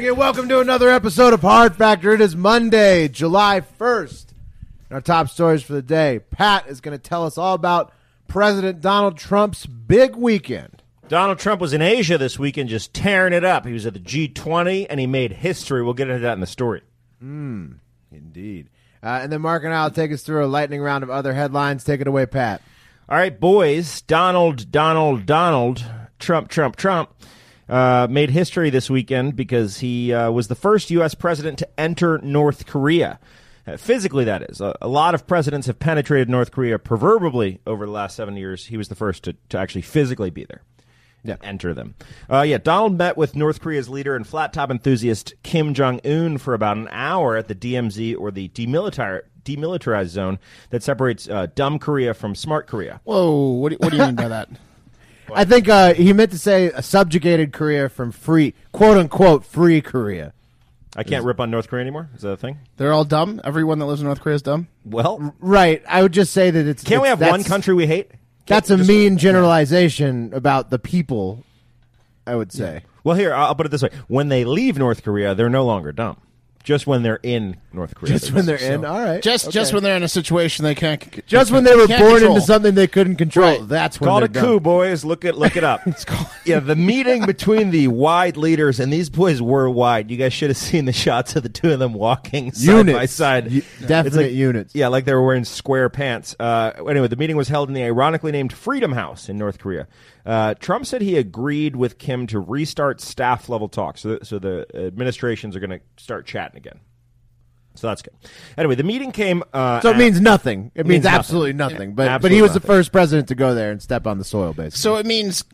Morning, and welcome to another episode of Hard Factor. It is Monday, July 1st. And our top stories for the day Pat is going to tell us all about President Donald Trump's big weekend. Donald Trump was in Asia this weekend just tearing it up. He was at the G20 and he made history. We'll get into that in the story. Indeed. Uh, and then Mark and I will take us through a lightning round of other headlines. Take it away, Pat. All right, boys. Donald, Donald, Donald, Trump, Trump, Trump uh, made history this weekend because he uh, was the first U.S. president to enter North Korea. Uh, physically, that is. A, a lot of presidents have penetrated North Korea proverbially over the last seven years. He was the first to, to actually physically be there. Yeah. enter them. Uh, yeah, Donald met with North Korea's leader and flat top enthusiast Kim Jong Un for about an hour at the DMZ or the demilitar- demilitarized zone that separates uh, dumb Korea from smart Korea. Whoa, what do, what do you mean by that? I think uh, he meant to say a subjugated Korea from free, quote unquote, free Korea. I can't rip on North Korea anymore. Is that a thing? They're all dumb. Everyone that lives in North Korea is dumb. Well, Right. I would just say that it's. can't we it's- have one that's- country we hate? That's a Just- mean generalization about the people, I would say. Well, here I'll put it this way: when they leave North Korea, they're no longer dumb. Just when they're in North Korea, Just when they're in, all right. Just just okay. when they're in a situation they can't. c- just when they were can't born control. into something they couldn't control. Right. That's when Called they're a coup, dumb. boys. Look it, look it up. yeah, the meeting between the wide leaders and these boys were wide. You guys should have seen the shots of the two of them walking side Units. by side. U- definite It's like- units. Yeah, like they were wearing square pants. Uh, anyway, the meeting was held in the ironically named Freedom House in North Korea. Uh, Trump said he agreed with Kim to restart staff level talks, so, so the administrations are going to start chatting again. So that's good. Anyway, the meeting came. Uh, So it at- means nothing. It means, means absolutely nothing. But but Absolutely he was the first president to go there and step on the soil, basically. So it means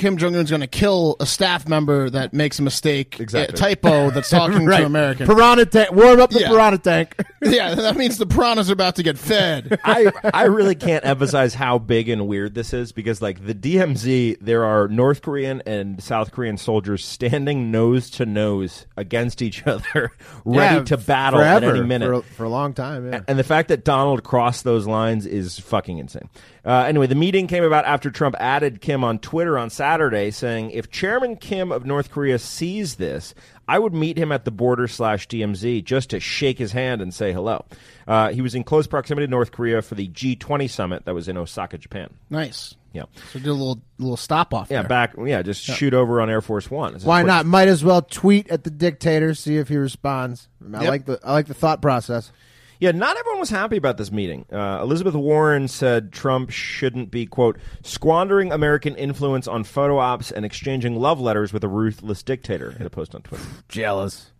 Kim Jong Un's going to kill a staff member that makes a mistake, uh, Exactly. a typo that's talking right. to Americans. Piranha tank. Warm up the Yeah. piranha tank. yeah, that means the piranhas are about to get fed. I I really can't emphasize how big and weird this is because like the DMZ, there are North Korean and South Korean soldiers standing nose to nose against each other, ready Yeah, to battle forever, at any minute. for, a- for a long time. Yeah. And the fact that Donald crossed those lines is fucking insane. Uh, anyway, the meeting came about after Trump added Kim on Twitter on Saturday, saying, "If Chairman Kim of North Korea sees this, I would meet him at the border slash DMZ just to shake his hand and say hello." Uh, he was in close proximity to North Korea for the G20 summit that was in Osaka, Japan. nice. Yeah, So do a little little stop off. yeah, there. back, yeah, just shoot over on Air Force One. Why not? Might as well tweet at the dictator, see if he responds. I Yep. like the I like the thought process. Yeah, not everyone was happy about this meeting. Uh, Elizabeth Warren said Trump shouldn't be, quote, squandering American influence on photo ops and exchanging love letters with a ruthless dictator in a post on Twitter. Jealous.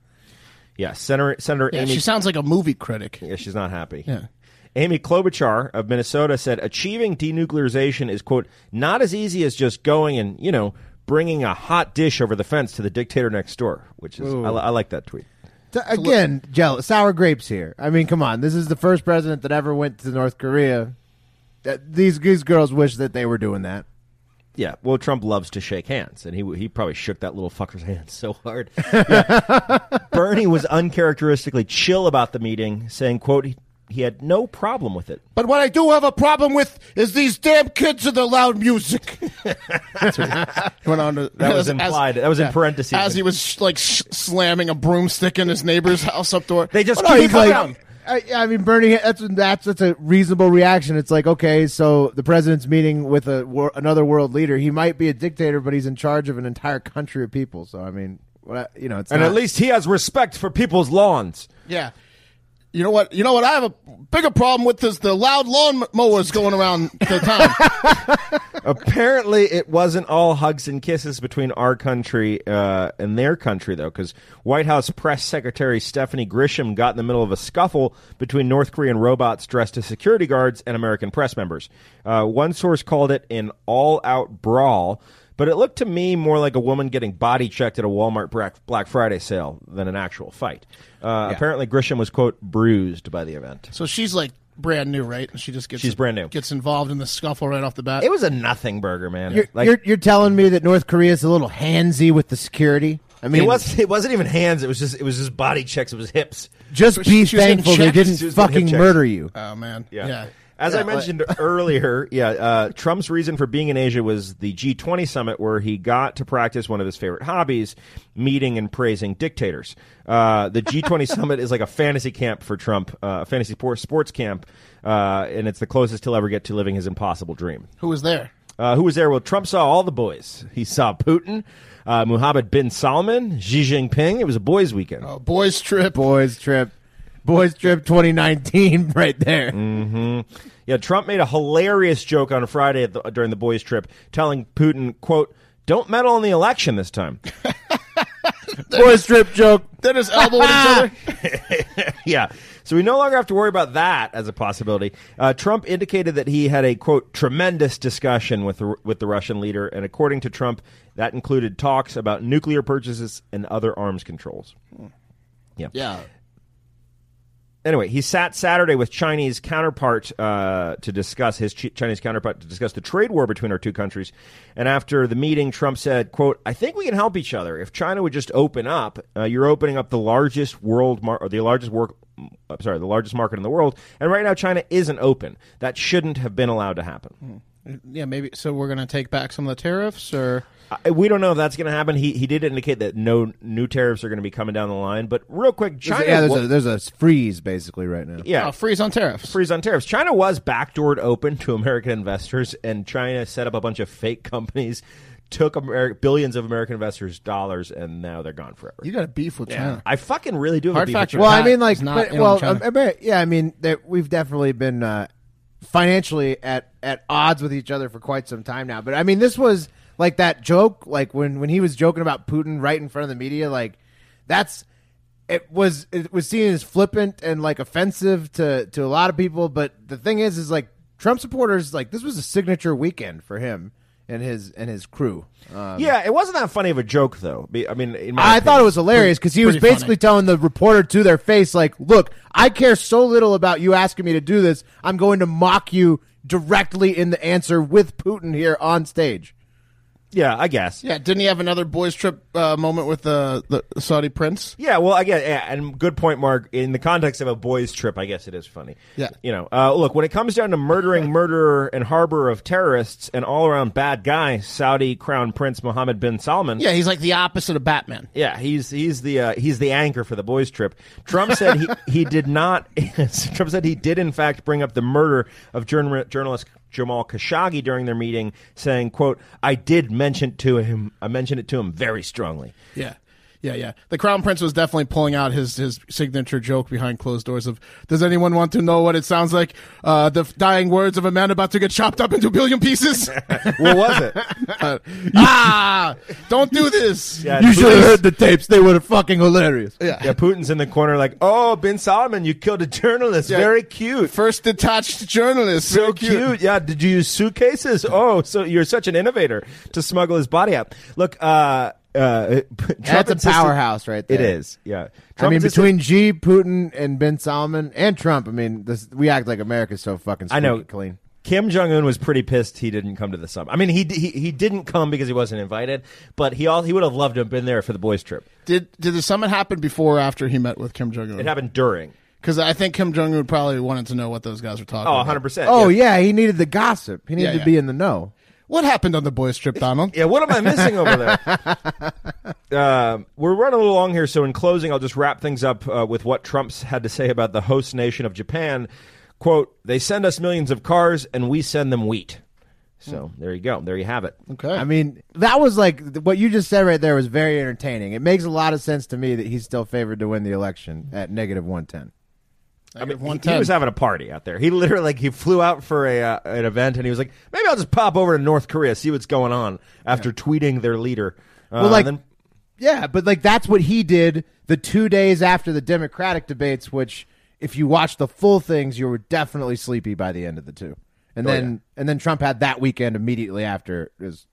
Yeah, Senator, Senator Yeah, Amy. she sounds like a movie critic. yeah, she's not happy. Yeah. Amy Klobuchar of Minnesota said achieving denuclearization is, quote, not as easy as just going and, you know, bringing a hot dish over the fence to the dictator next door, which is, I, I like that tweet. T- Again, jealous. Sour grapes here. I mean, come on. This is the first president that ever went to North Korea. Uh, these these girls wish that they were doing that. Yeah, well, Trump loves to shake hands, and he he probably shook that little fucker's hand so hard. Yeah. Bernie was uncharacteristically chill about the meeting, saying, "quote he, he had no problem with it." But what I do have a problem with is these damn kids and the loud music. That's what went on to, That was implied. That was in parentheses. As he was sh- like sh- slamming a broomstick in his neighbor's house up door. They just oh, What keep are you? I, I mean, Bernie. That's that's that's a reasonable reaction. It's like, okay, so the president's meeting with a wor- another world leader. He might be a dictator, but he's in charge of an entire country of people. So, I mean, What I- you know, it's And not, at least he has respect for people's lawns. Yeah. You know what? You know what? I have a bigger problem with is the loud lawn mowers going around the town. Apparently, it wasn't all hugs and kisses between our country uh, and their country, though, because White House Press Secretary Stephanie Grisham got in the middle of a scuffle between North Korean robots dressed as security guards and American press members. Uh, one source called it an all out brawl. But it looked to me more like a woman getting body checked at a Walmart Black Black Friday sale than an actual fight. Uh, Apparently, Grisham was, quote, bruised by the event. so she's like brand new, right? And she just gets She's brand new. Gets involved in the scuffle right off the bat. It was a nothing burger, man. You're, Like- you're you're telling me that North Korea's a little handsy with the security. I mean, it was it wasn't even hands. It was just it was just body checks. It was hips. just she- be she was getting thankful they didn't She was getting fucking murder you. oh man. Yeah. Yeah. As I mentioned earlier, yeah, uh, Trump's reason for being in Asia was the G20 summit, where he got to practice one of his favorite hobbies, meeting and praising dictators. Uh, the G20 summit is like a fantasy camp for Trump, uh, a fantasy sports camp, uh, and it's the closest he'll ever get to living his impossible dream. Who was there? Uh, who was there? Well, Trump saw all the boys. He saw Putin, uh, Mohammed bin Salman, Xi Jinping. It was a boys' weekend. Oh, boys trip. Boys trip, boys trip 2019, right there. Yeah, Trump made a hilarious joke on Friday at the, during the boys' trip, telling Putin, "quote Don't meddle in the election this time." Boys trip joke. They just elbowed each other. yeah, so we no longer have to worry about that as a possibility. Uh, Trump indicated that he had a quote tremendous discussion with the, with the Russian leader, and according to Trump, that included talks about nuclear purchases and other arms controls. Yeah. Yeah. Anyway, he sat Saturday with Chinese counterpart uh, to discuss his Ch- Chinese counterpart to discuss the trade war between our two countries. And after the meeting, Trump said, "quote I think we can help each other if China would just open up. Uh, you're opening up the largest world mar- or the largest work." uh, Sorry, the largest market in the world, and right now China isn't open. That shouldn't have been allowed to happen. Yeah, maybe. So we're going to take back some of the tariffs, or we don't know if that's going to happen. He he did indicate that no new tariffs are going to be coming down the line. But real quick, China, yeah, there's wa- a, there's a freeze basically right now. yeah, oh, freeze on tariffs. freeze on tariffs. China was backdoored open to American investors, and China set up a bunch of fake companies, took Amer- billions of American investors' dollars, and now they're gone forever. You got a beef with China. I fucking really do. Have Hard a beef factor. with Well, I Pat mean, like, is not but, in on well, China. um, Amer- yeah, I mean, that we've definitely been uh, financially at at odds with each other for quite some time now. But I mean, this was like that joke, like when when he was joking about Putin right in front of the media, like that's it was it was seen as flippant and like offensive to to a lot of people. But the thing is, is like Trump supporters, like this was a signature weekend for him and his and his crew. Uh, Yeah, it wasn't that funny of a joke, though. I mean, I thought it was hilarious because he was basically funny. telling the reporter to their face, like, "Look, I care so little about you asking me to do this. I'm going to mock you directly in the answer with Putin here on stage." Yeah, I guess. Yeah, didn't he have another boys trip uh, moment with the the Saudi prince? Yeah, well, I guess, yeah, and good point, Mark. In the context of a boys' trip, I guess it is funny. Yeah. you know, uh, look, when it comes down to murdering, murderer, and harbor of terrorists, and all-around bad guy, Saudi Crown Prince Mohammed bin Salman. Yeah, he's like the opposite of Batman. Yeah, he's he's the uh, he's the anchor for the boys' trip. Trump said he he did not. Trump said he did in fact bring up the murder of journal, journalist Jamal Khashoggi during their meeting, saying, "quote I did mention to him. I mentioned it to him very strongly." Yeah. Yeah, yeah. The crown prince was definitely pulling out his, his signature joke behind closed doors of, does anyone want to know what it sounds like? Uh, the dying words of a man about to get chopped up into a billion pieces? What was it? Uh, ah! Don't do this! Yeah, You should have heard the tapes; they were fucking hilarious. Yeah. Yeah, Putin's in the corner like, "Oh, bin Salman, you killed a journalist. Yeah. Very cute." First detached journalist. So Very cute. Yeah. Did you use suitcases? Oh, so you're such an innovator to smuggle his body out. Look, uh, uh, That's a powerhouse right there. It is. Yeah. I mean, between Xi, Putin, and bin Salman and Trump, I mean, this, we act like America's so fucking I know. clean. Kim Jong Un was pretty pissed he didn't come to the summit. I mean, he he he didn't come because he wasn't invited, but he all he would have loved to have been there for the boys' trip. Did did the summit happen before or after he met with Kim Jong Un? It happened during. Because I think Kim Jong Un probably wanted to know what those guys were talking Oh, about. 100 percent. Oh yeah, he needed the gossip. He needed Yeah, to yeah. be in the know. What happened on the boys' trip, Donald? Yeah, what am I missing over there? Um we're running a little long here, so in closing, I'll just wrap things up uh, with what Trump's had to say about the host nation of Japan. "Quote: They send us millions of cars, and we send them wheat." So there you go. There you have it. Okay. I mean, that was like what you just said right there was very entertaining. It makes a lot of sense to me that he's still favored to win the election at negative 110. I mean, he- one he, ten. was having a party out there. He literally like he flew out for a uh, an event, and he was like, maybe I'll just pop over to North Korea, see what's going on. After tweeting their leader, uh, Well, like- then- Yeah, but like that's what he did the two days after the Democratic debates, which if you watch the full things, you were definitely sleepy by the end of the two. And Oh, then and then Trump had that weekend immediately after. Is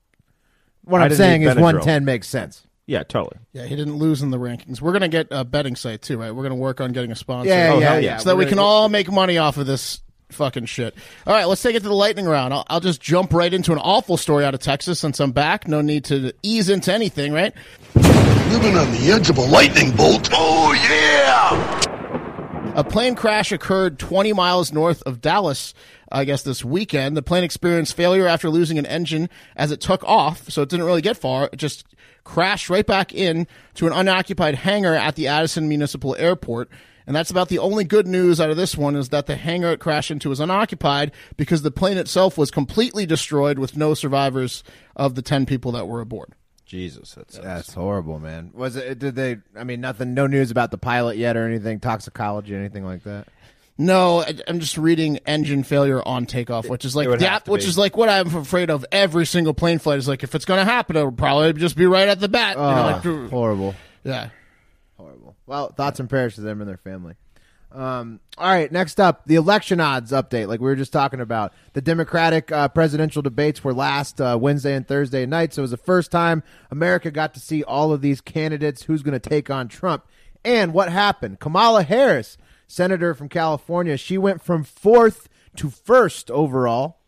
what I I'm saying is 110 makes sense. Yeah, totally. yeah, he didn't lose in the rankings. We're gonna get a betting site too, right? We're gonna work on getting a sponsor. Yeah, Oh, yeah, hell yeah. yeah. so that We're we can all make money off of this fucking shit. All right, let's take it to the lightning round. I'll, I'll just jump right into an awful story out of Texas since I'm back. No need to ease into anything, right? Living on the edge of a lightning bolt. Oh, yeah! A plane crash occurred 20 miles north of Dallas, I guess, this weekend. The plane experienced failure after losing an engine as it took off, so it didn't really get far. It just crashed right back in to an unoccupied hangar at the Addison Municipal Airport. And that's about the only good news out of this one is that the hangar it crashed into was unoccupied because the plane itself was completely destroyed with no survivors of the 10 people that were aboard. Jesus, that's That's horrible, man. Was it? Did they? I mean, nothing. No news about the pilot yet, or anything, toxicology, anything like that. No, I- I'm just reading engine failure on takeoff, which is like It that, which be. is like what I'm afraid of every single plane flight. Is like if it's going to happen, it'll probably just be right at the bat. You know, like, horrible. yeah. Horrible. Well, thoughts and prayers to them and their family. Um, all right, next up, the election odds update. Like we were just talking about, the Democratic uh, presidential debates were last uh, Wednesday and Thursday night, so it was the first time America got to see all of these candidates. Who's going to take on Trump? And what happened? Kamala Harris, senator from California, she went from fourth to first overall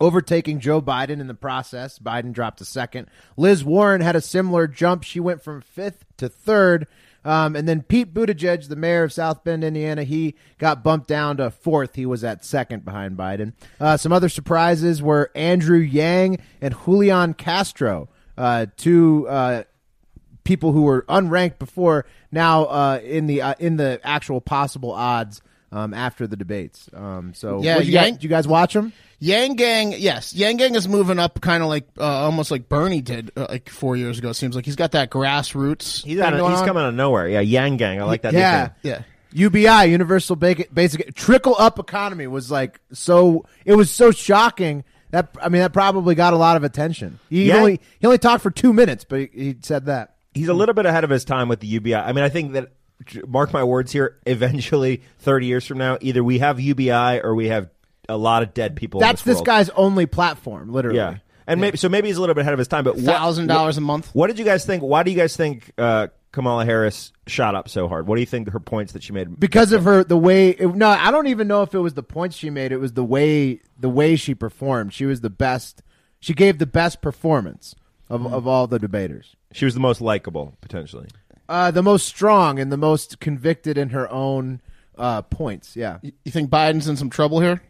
overtaking Joe Biden in the process. Biden dropped to second. Liz Warren had a similar jump. She went from fifth to third. Um, and then Pete Buttigieg, the mayor of South Bend, Indiana, he got bumped down to fourth. He was at second behind Biden. Uh, some other surprises were Andrew Yang and Julian Castro, uh, two uh, people who were unranked before, now uh, in the uh, in the actual possible odds um, after the debates. Um, so, Yeah, what, you, Yang- guys, did you guys watch them? Yang Gang, yes, Yang Gang is moving up, kind of like uh, almost like Bernie did uh, like four years ago. It seems like he's got that grassroots. he's out of, he's coming out of nowhere. Yeah, Yang Gang. I like that. Yeah. nickname. Yeah, UBI, Universal Basic, Basic Trickle Up Economy was like so. It was so shocking that I mean that probably got a lot of attention. He Yeah. only he only talked for two minutes, but he, he said that. He's a little bit ahead of his time with the UBI. I mean, I think that mark my words here. Eventually, thirty years from now, either we have UBI or we have a lot of dead people. in That's this, this guy's only platform, literally. Yeah, and maybe so. Maybe he's a little bit ahead of his time. But thousand dollars a month. What did you guys think? Why do you guys think uh, Kamala Harris shot up so hard? What do you think her points that she made? because of her the way it, no i don't even know if it was the points she made it was the way the way she performed she was the best she gave the best performance of, of all the debaters She was the most likable, potentially. uh, the most strong and the most convicted in her own uh, points yeah You think Biden's in some trouble here?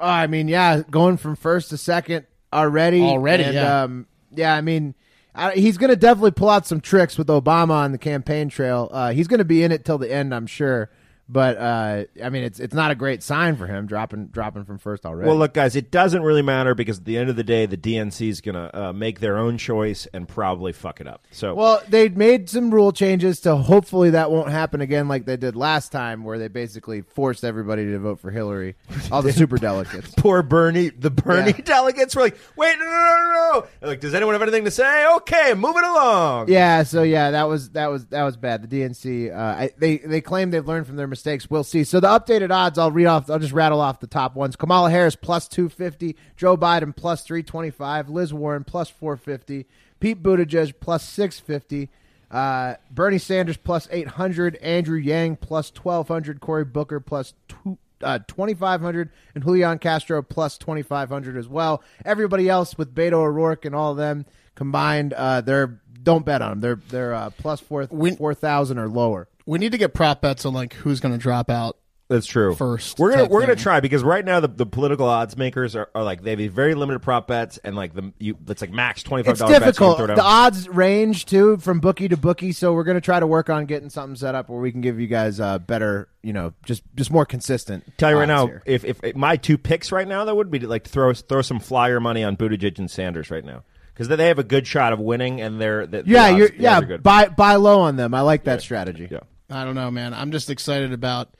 Oh, I mean, yeah, going from first to second already. Already, and, yeah. Um, yeah, I mean, I, he's going to definitely pull out some tricks with Obama on the campaign trail. Uh, he's going to be in it till the end, I'm sure. But uh, I mean, it's it's not a great sign for him dropping dropping from first already. Well, look, guys, it doesn't really matter because at the end of the day, the DNC is going to uh, make their own choice and probably fuck it up. So, Well, they made some rule changes to hopefully that won't happen again like they did last time, where they basically forced everybody to vote for Hillary, all the super delegates. poor Bernie, the Bernie Yeah. delegates were like, "Wait, no, no, no, no!" They're like, does anyone have anything to say? Okay, moving along. Yeah, so yeah, that was that was that was bad. The DNC, uh, I, they they claim they've learned from their mistakes. We'll see. So the updated odds, I'll read off. I'll just rattle off the top ones. Kamala Harris plus two fifty, Joe Biden plus three twenty five, Liz Warren plus four fifty, Pete Buttigieg plus six fifty. Uh, Bernie Sanders plus 800, Andrew Yang plus 1200, Cory Booker plus two, uh, 2500, and Julian Castro plus 2500 as well. Everybody else with Beto O'Rourke and all of them combined, uh, they're don't bet on them. They're they're uh, plus four four thousand or lower. We need to get prop bets on like who's going to drop out That's true. first we're gonna we're gonna try because right now the, the political odds makers are, are like they have very limited prop bets and like the you it's like max twenty five It's difficult. The odds range too from bookie to bookie, so we're gonna try to work on getting something set up where we can give you guys uh, better, you know, just just more consistent. Tell you right now, here. if, if if my two picks right now, that would be to, like throw throw some flyer money on Buttigieg and Sanders right now because they have a good shot of winning and they're the, the yeah, odds- yeah, good. buy buy low on them. I like that strategy. yeah. I don't know, man. I'm just excited about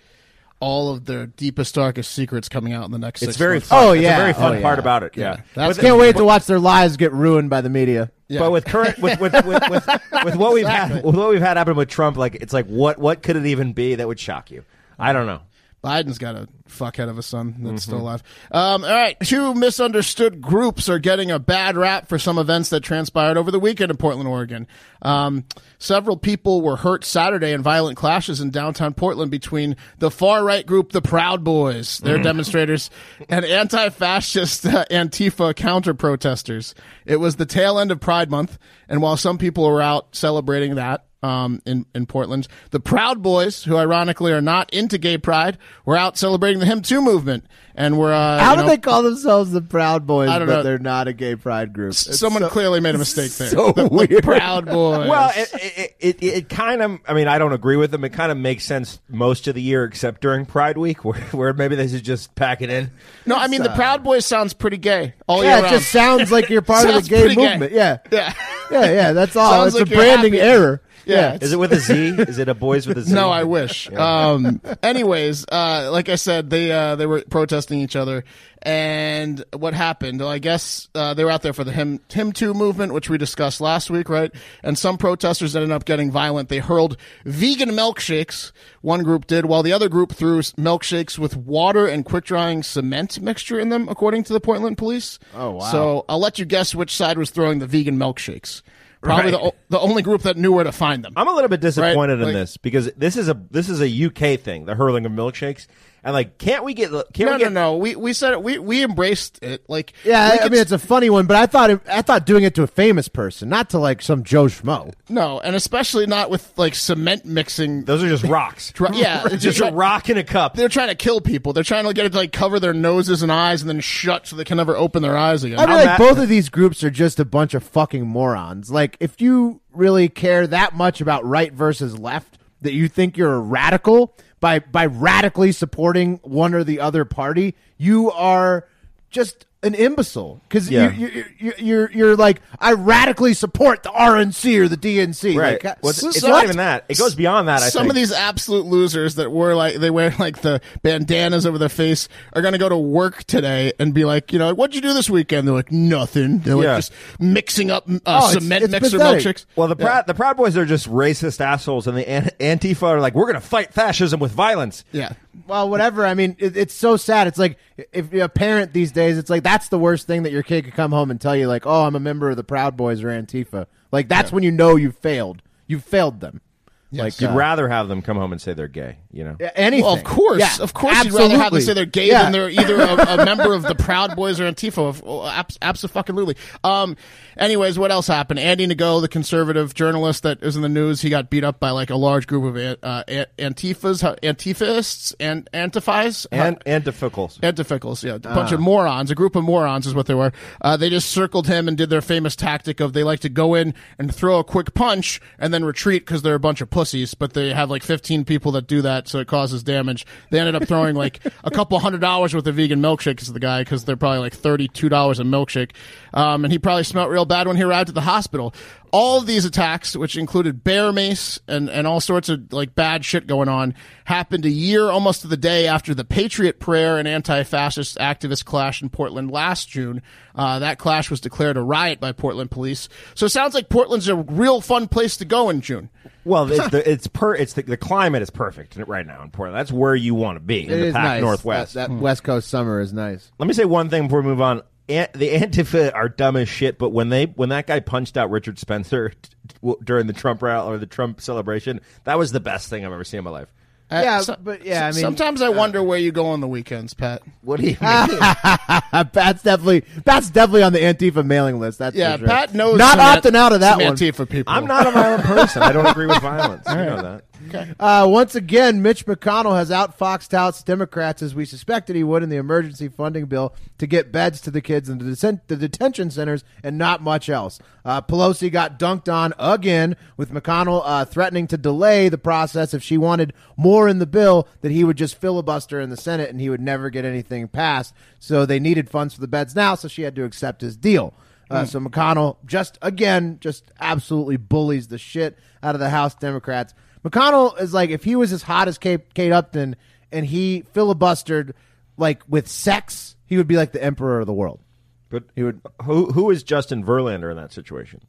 all of their deepest, darkest secrets coming out in the next. It's six very months. fun. Oh, It's yeah. a very fun Oh, part about it. Yeah, Yeah. That's- But- Can't wait to watch their lives get ruined by the media. Yeah. But with current with with, with, with, with what we've had with what we've had happen with Trump, like it's like what what could it even be that would shock you? I don't know. Biden's got a fuckhead of a son that's still Mm-hmm. alive. Um, all right, two misunderstood groups are getting a bad rap for some events that transpired over the weekend in Portland, Oregon. Um, several people were hurt Saturday in violent clashes in downtown Portland between the far right group, the Proud Boys, their Mm-hmm. demonstrators, and anti-fascist uh, Antifa counter protesters. It was the tail end of Pride Month, and while some people were out celebrating that, um, in, in Portland. The Proud Boys, who ironically are not into gay pride, were out celebrating the Him Too movement. And we're, uh, How do know, they call themselves the Proud Boys, I don't but know. they're not a gay pride group? It's someone so- clearly made a mistake there. so the, the weird. Proud Boys. Well, it it, it, it, it kind of. I mean, I don't agree with them. It kind of makes sense most of the year, except during Pride Week, where, where maybe they should just pack it in. no, I mean, the Proud Boys sounds pretty gay all Yeah, year it round. just sounds like you're part of the gay pretty gay. movement. Yeah, yeah. yeah, yeah. That's all. Sounds it's like a branding happy. error. Yeah, Is it with a Z? Is it a boys with a Z? No, I wish. Um, anyways, uh, like I said, they uh, they were protesting each other, and what happened? Well, I guess uh, they were out there for the him him too movement, which we discussed last week, right? And some protesters ended up getting violent. They hurled vegan milkshakes. One group did, while the other group threw milkshakes with water and quick drying cement mixture in them, according to the Portland police. Oh, wow. So I'll let you guess which side was throwing the vegan milkshakes. Probably the Right. o- the only group that knew where to find them. I'm a little bit disappointed in Like- this because this is a this is a UK thing, the hurling of milkshakes, and like, can't we get? Can't no, we get? no, no. We we said it. We we embraced it. Like Yeah, we I mean it's a funny one, but I thought it, I thought doing it to a famous person, not to like some Joe schmo. no, and especially not with like cement mixing. Those are just rocks. Yeah, It's just a rock in a cup. They're trying to kill people. They're trying to get it to like cover their noses and eyes and then shut so they can never open their eyes again. I mean, like at- both of these groups are just a bunch of fucking morons. Like, if you really care that much about right versus left, that you think you're a radical by by radically supporting one or the other party, you are just an imbecile. Because Yeah. you, you, you, you're you're like, I radically support the RNC or the DNC. Right. Like, Well, it's, it's so not even that. It goes beyond that. I Some think. of these absolute losers that wear like they wear like the bandanas over their face are going to go to work today and be like, you know, what'd you do this weekend? They're like nothing. They're like Yeah. just mixing up uh, Oh, cement it's mixer pathetic. milkshakes. Well, the Proud the Proud Boys are just racist assholes, and the An- Antifa are like, we're going to fight fascism with violence. Yeah. Well, whatever. I mean, it, it's so sad. It's like if you're a parent these days, it's like that's the worst thing that your kid could come home and tell you, like, "Oh, I'm a member of the Proud Boys or Antifa." Like that's when you know you've failed. You've failed them. Like You'd uh, rather have them come home and say they're gay, you know? anything. Well, of course, Yeah, of course, you'd rather have them say they're gay Yeah. than they're either a, a member of the Proud Boys or Antifa. Of- oh, abs- Absolutely. Um. Anyways, what else happened? Andy Ngo, the conservative journalist that is in the news, he got beat up by like a large group of uh, Antifas, how- Antifists, and Antifis. And and difficult. Antificals, yeah, a bunch Ah. of morons, a group of morons is what they were. Uh, they just circled him and did their famous tactic of they like to go in and throw a quick punch and then retreat because they're a bunch of pussies, but they have like 15 people that do that, so it causes damage. They ended up throwing like a couple hundred dollars worth of vegan milkshakes to the guy because they're probably like $32 a milkshake. Um, and he probably smelled real bad when he arrived at the hospital. All of these attacks, which included bear mace and, and all sorts of like bad shit going on, happened a year almost to the day after the Patriot Prayer and anti-fascist activist clash in Portland last June. Uh, that clash was declared a riot by Portland police. So it sounds like Portland's a real fun place to go in June. Well, it's the it's per it's the, the climate is perfect right now in Portland. That's where you want to be in It the is Pac nice. Northwest. That, that West Coast summer is nice. Let me say one thing before we move on. An- the Antifa are dumb as shit, but when they when that guy punched out Richard Spencer t- t- during the Trump rally or the Trump celebration, that was the best thing I've ever seen in my life. Uh, Yeah, so- but yeah, I mean, sometimes I wonder where you go on the weekends, Pat. What do you mean? Pat's definitely Pat's definitely on the Antifa mailing list. That's Yeah, sure. Pat knows Not some opting out of that one. Antifa people. I'm not a violent person. I don't agree with violence. You know that. Uh, once again, Mitch McConnell has outfoxed House Democrats as we suspected he would in the emergency funding bill to get beds to the kids in the, deten- the detention centers and not much else. Uh, Pelosi got dunked on again with McConnell uh, threatening to delay the process if she wanted more in the bill that he would just filibuster in the Senate and he would never get anything passed. So they needed funds for the beds now, so she had to accept his deal. Uh, So McConnell just again just absolutely bullies the shit out of the House Democrats. McConnell is like if he was as hot as Kate, Kate Upton and he filibustered like with sex, he would be like the emperor of the world. But He would who who is Justin Verlander in that situation?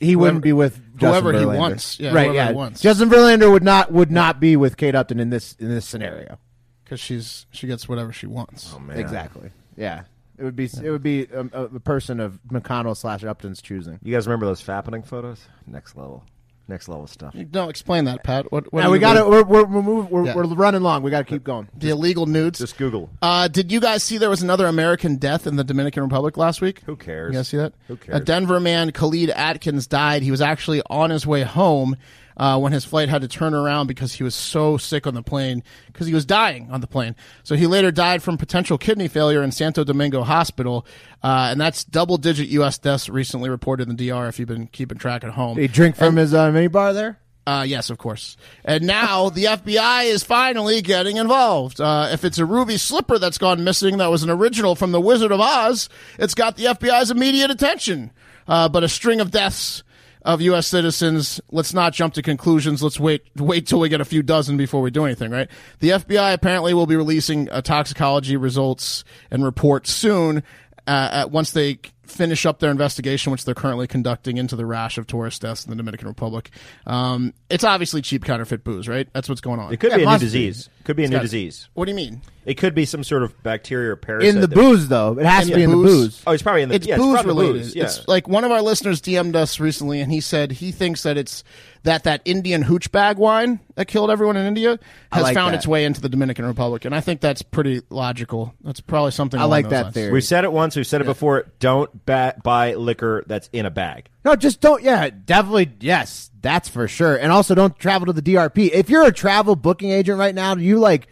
he wouldn't be with Justin whoever he wants. Yeah, right? Yeah, he wants. Justin Verlander would not would not be with Kate Upton in this in this scenario. because she's she gets whatever she wants. Oh man, Exactly. Yeah, it would be it would be a, a, a person of McConnell slash Upton's choosing. You guys remember those fappening photos? Next level, next level stuff. No, explain that, Pat. What? what Now we got to we're we're we're, moving, we're, Yeah. we're running long. We got to keep going. the illegal nudes. Just Google. Uh, did you guys see there was another American death in the Dominican Republic last week? Who cares? You guys see that? Who cares? A Denver man, Khalid Adkins, died. He was actually on his way home uh, when his flight had to turn around because he was so sick on the plane because he was dying on the plane. So he later died from potential kidney failure in Santo Domingo Hospital, uh, and that's double-digit U.S. deaths recently reported in the DR. If you've been keeping track at home, Did he drink from his uh, minibar there? uh, yes, of course. And now the FBI is finally getting involved. Uh, if it's a ruby slipper that's gone missing that was an original from The Wizard of Oz, it's got the FBI's immediate attention. Uh, but a string of deaths of U.S. citizens, let's not jump to conclusions. Let's wait, wait till we get a few dozen before we do anything, right? The FBI apparently will be releasing uh, toxicology results and reports soon, uh, once they finish up their investigation, which they're currently conducting into the rash of tourist deaths in the Dominican Republic. Um, it's obviously cheap counterfeit booze, right? That's what's going on. It could Yeah, be a new must be. disease. Could be a new got- disease. What do you mean? It could be some sort of bacteria or parasite. In the that- booze, though, it has to be in the booze? booze. Oh, it's probably in the. It's yeah, booze probably related. Booze. Yeah. It's like one of our listeners DM'd us recently, and he said he thinks that it's that that Indian hooch bag wine that killed everyone in India has like found that. its way into the Dominican Republic, and I think that's pretty logical. That's probably something. I like that lines. theory. We've said it once. We've said it before. Don't ba- buy liquor that's in a bag. No, just don't. Yeah, definitely. Yes, that's for sure. And also, don't travel to the DRP. If you're a travel booking agent right now, do you like,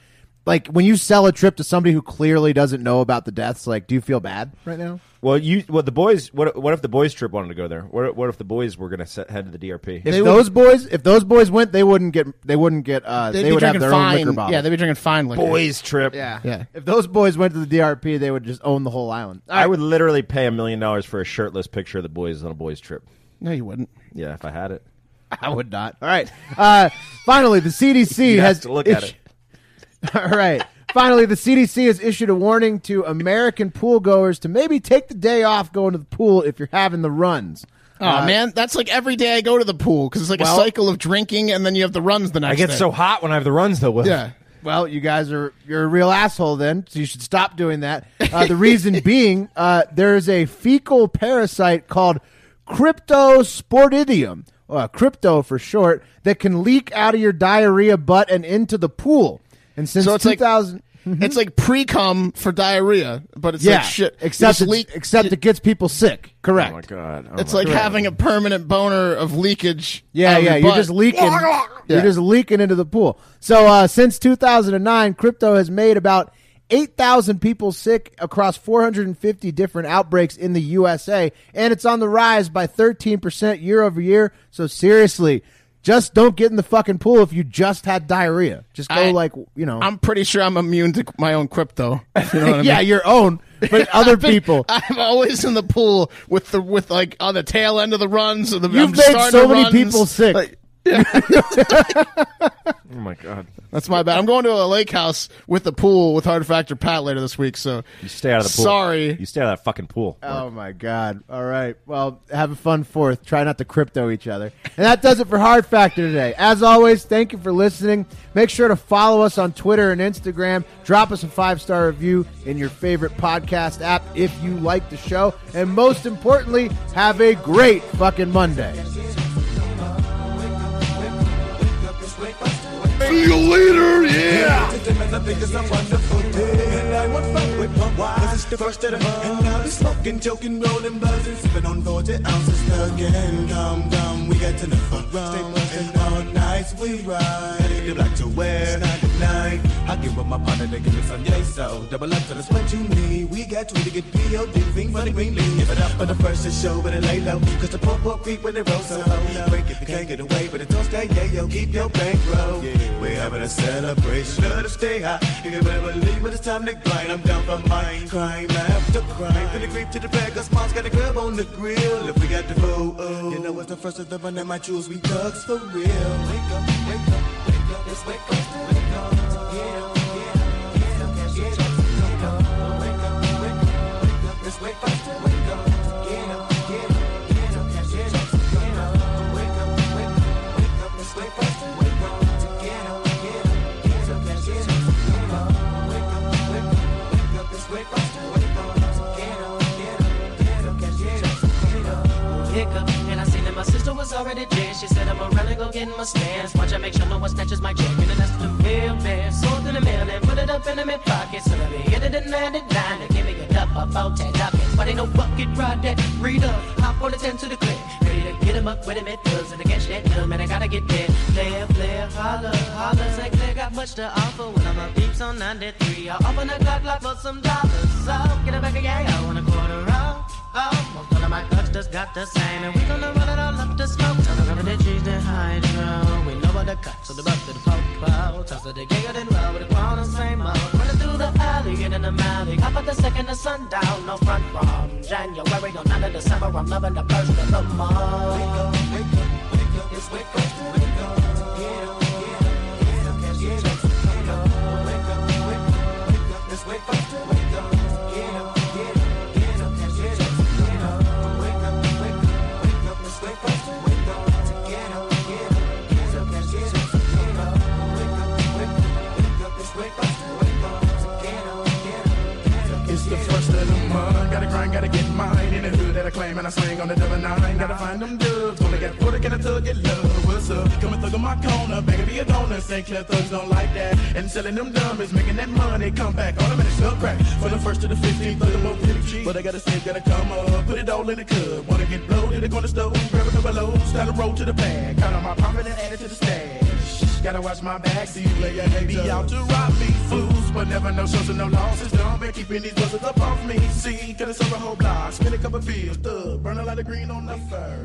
like when you sell a trip to somebody who clearly doesn't know about the deaths? Like, do you feel bad right now? Well, you. Well, the boys. What? What if the boys trip wanted to go there? What? What if the boys were going to head to the DRP? If those boys, if those boys went, they wouldn't get. They wouldn't get. Uh, They'd they would have drinking their own liquor bottle. Yeah, they'd be drinking fine liquor. boys trip. yeah, Yeah. If those boys went to the DRP, they would just own the whole island. All I would literally pay a million dollars for a shirtless picture of the boys on a boys trip. No, you wouldn't. Yeah, if I had it. I would not. All right. Uh, finally, the CDC has to look at it. All right. Finally, the CDC has issued a warning to American pool goers to maybe take the day off going to the pool if you're having the runs. Oh man, that's like every day I go to the pool because it's like well- a cycle of drinking, and then you have the runs the next. I get day. so hot when I have the runs though. Will. yeah. Well, you guys are you're a real asshole then, so you should stop doing that. Uh, the reason being, uh, there's a fecal parasite called Cryptosporidium, uh, crypto for short, that can leak out of your diarrhea butt and into the pool. And since So it's like- 2000, It's like pre cum for diarrhea, but it's yeah, like shit. Except just leak- except it gets people sick. Correct. Oh my god. Oh It's my like God. having a permanent boner of leakage. Yeah, out yeah, your you're butt. just leaking. Yeah. You're just leaking into the pool. So uh, since 2009, crypto has made about 8,000 people sick across 450 different outbreaks in the USA, and it's on the rise by 13% year over year. So seriously, just don't get in the fucking pool if you just had diarrhea. Just go I- like you know. I'm pretty sure I'm immune to my own crypto. You know what I yeah, mean? your own, but other people. I'm always in the pool with the with like on the tail end of the runs. Or the, You've I'm made so many runs. people sick. Like, Oh my god. That's my bad. I'm going to a lake house with the pool with Hard Factor Pat later this week. So You stay out of the pool. Sorry. You stay out of that fucking pool. Oh my god! All right, well, have a fun Fourth. Try not to crypto each other, and that does it for Hard Factor today. As always, thank you for listening. Make sure to follow us on Twitter and Instagram. Drop us a five star review in your favorite podcast app if you like the show, and most importantly, have a great fucking Monday. See you later, yeah! Of. And I'll be smoking, joking, rolling, buzzing, sipping on 40 ounces again. Come, come, we. The black to wear, I give up my partner to give me some yay so. Double up to the what you need. We got two to get P.O.D. Thing for the green leaf. Give it up for the first to show, but it lay low. Cause the poor poor creep when they roll so low. Break if you can't get away, but it don't stay, yeah, yo. Keep your bankroll. We're having a celebration. Let us stay high. You can better believe when it's time to grind. I'm down for mine. Crime after crime. From the creep to the bag, cause mom's got a grub on the grill. If we got the food, oh. You know it's the first of the run and my jewels, we thugs for real. Wake up, wake up, wake up, let's wake up, was already dead. She said, I'm around and go get in my stance. Watch I make sure no one snatches my check. And that's the man. Sold in the mail and put it up in the mid pocket. So let me hit it in 99 and give me a duck about 10 ducats. But ain't no bucket ride that read up. Hop on the 10 to the click. Ready to get him up with him, it does. And against that dumb, man, I gotta get there. Player, player, holla, holla. Say, clear, got much to offer when I'm up deeps on 93. I'll open the clock lock for some dollars. So get it back again, I want a quarter off. Oh. Oh, all of my just got the same, and we gonna run it all up the smoke. Tell them the cheese, the hydro. We know what the cut, so the bus to the popo. Toss to the giggle, roll with the crown, the same old. Running through the alley, in the alley. Up at the second of sundown, no front from January, no none of December. I'm loving the first of the month. Wake up, wake up, wake up, it's wake up, wake up. Get up, get up, get up, get up, up. Wake up, wake up, wake up, it's wake up, wake up. I and I slang on the double nine. Gotta find them dubs. Gonna get put get a tug, get love. What's up? Come and thug on my corner. To be a donor. St. Clair thugs don't like that. And selling them dummies, making that money. Come back, automatic stuff crack. For the first to the 15th, thug them up pretty cheap. But I gotta save, gotta come up. Put it all in the cup. Wanna get bloated, they gonna stove. Grab a couple loads. Start a roll to the bag. Count on my profit and add it to the stash. Gotta watch my back, see you play a Be out to rob me, fools, but never no shows and no losses. Don't be keeping these buzzers up off me. See, cause it's over a whole block. Spin a couple pills, thug, burn a lot of green on the fur.